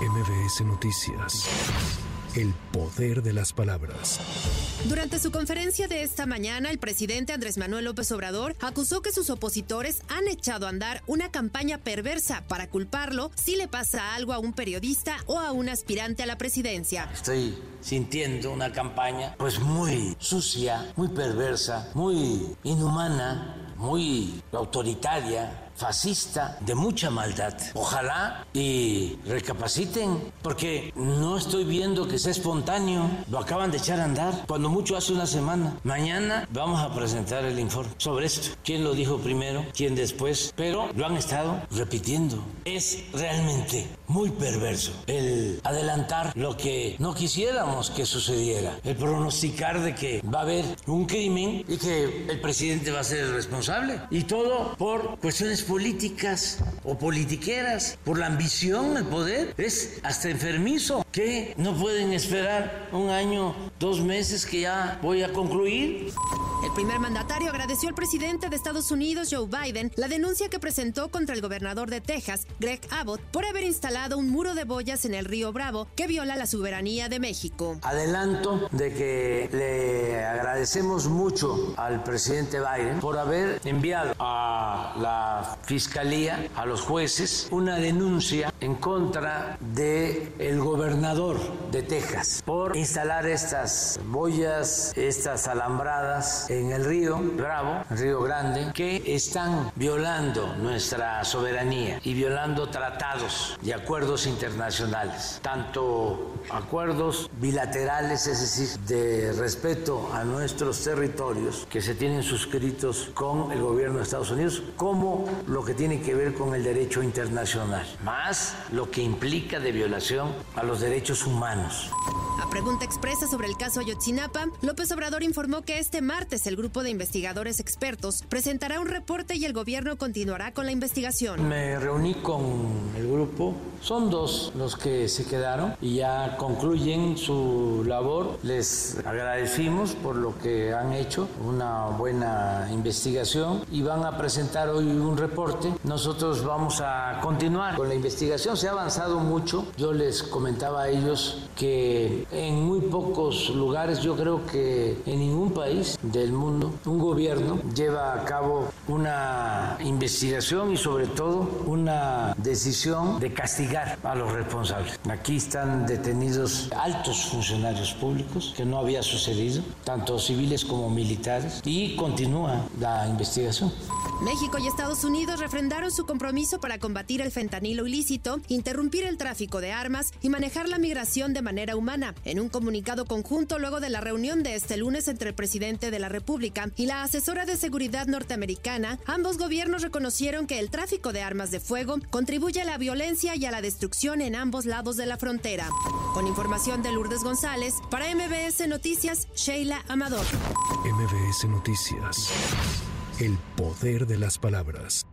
MBS Noticias. El poder de las palabras. Durante su conferencia de esta mañana, el presidente Andrés Manuel López Obrador acusó que sus opositores han echado a andar una campaña perversa para culparlo si le pasa algo a un periodista o a un aspirante a la presidencia. Estoy sintiendo una campaña pues muy sucia, muy perversa, muy inhumana, muy autoritaria, fascista, de mucha maldad. Ojalá y recapaciten, porque no estoy viendo que sea espontáneo. Lo acaban de echar a andar, cuando mucho hace una semana. Mañana vamos a presentar el informe sobre esto. ¿Quién lo dijo primero? ¿Quién después? Pero lo han estado repitiendo. Es realmente muy perverso el adelantar lo que no quisiéramos que sucediera. El pronosticar de que va a haber un crimen y que el presidente va a ser el responsable. Y todo por cuestiones políticas o politiqueras, por la ambición al poder. Es hasta enfermizo que no pueden esperar un año, dos meses que ya voy a concluir. El primer mandatario agradeció al presidente de Estados Unidos, Joe Biden, la denuncia que presentó contra el gobernador de Texas, Greg Abbott, por haber instalado un muro de boyas en el río Bravo que viola la soberanía de México. Adelanto de que le agradecemos mucho al presidente Biden por haber enviado a la fiscalía, a los jueces, una denuncia en contra de el gobernador de Texas por instalar estas boyas, estas alambradas en el río Bravo, Río Grande, que están violando nuestra soberanía y violando tratados y acuerdos internacionales, tanto acuerdos bilaterales, es decir, de respeto a nuestros territorios que se tienen suscritos con el gobierno de Estados Unidos, como lo que tiene que ver con el derecho internacional, más lo que implica de violación a los derechos humanos. A pregunta expresa sobre el caso Ayotzinapa, López Obrador informó que este martes el grupo de investigadores expertos presentará un reporte y el gobierno continuará con la investigación. Me reuní con el grupo, son dos los que se quedaron y ya concluyen su labor. Les agradecimos por lo que han hecho, una buena investigación y van a presentar hoy un reporte. Nosotros vamos a continuar con la investigación, se ha avanzado mucho. Yo les comentaba a ellos que en muy pocos lugares, yo creo que en ningún país del mundo, un gobierno lleva a cabo una investigación y sobre todo una decisión de castigar a los responsables. Aquí están detenidos altos funcionarios públicos, que no había sucedido, tanto civiles como militares, y continúa la investigación. México y Estados Unidos refrendaron su compromiso para combatir el fentanilo ilícito, interrumpir el tráfico de armas y manejar la migración de manera humana. En un comunicado conjunto luego de la reunión de este lunes entre el presidente de la República y la asesora de seguridad norteamericana, ambos gobiernos reconocieron que el tráfico de armas de fuego contribuye a la violencia y a la destrucción en ambos lados de la frontera. Con información de Lourdes González, para MBS Noticias, Sheila Amador. MBS Noticias. El poder de las palabras.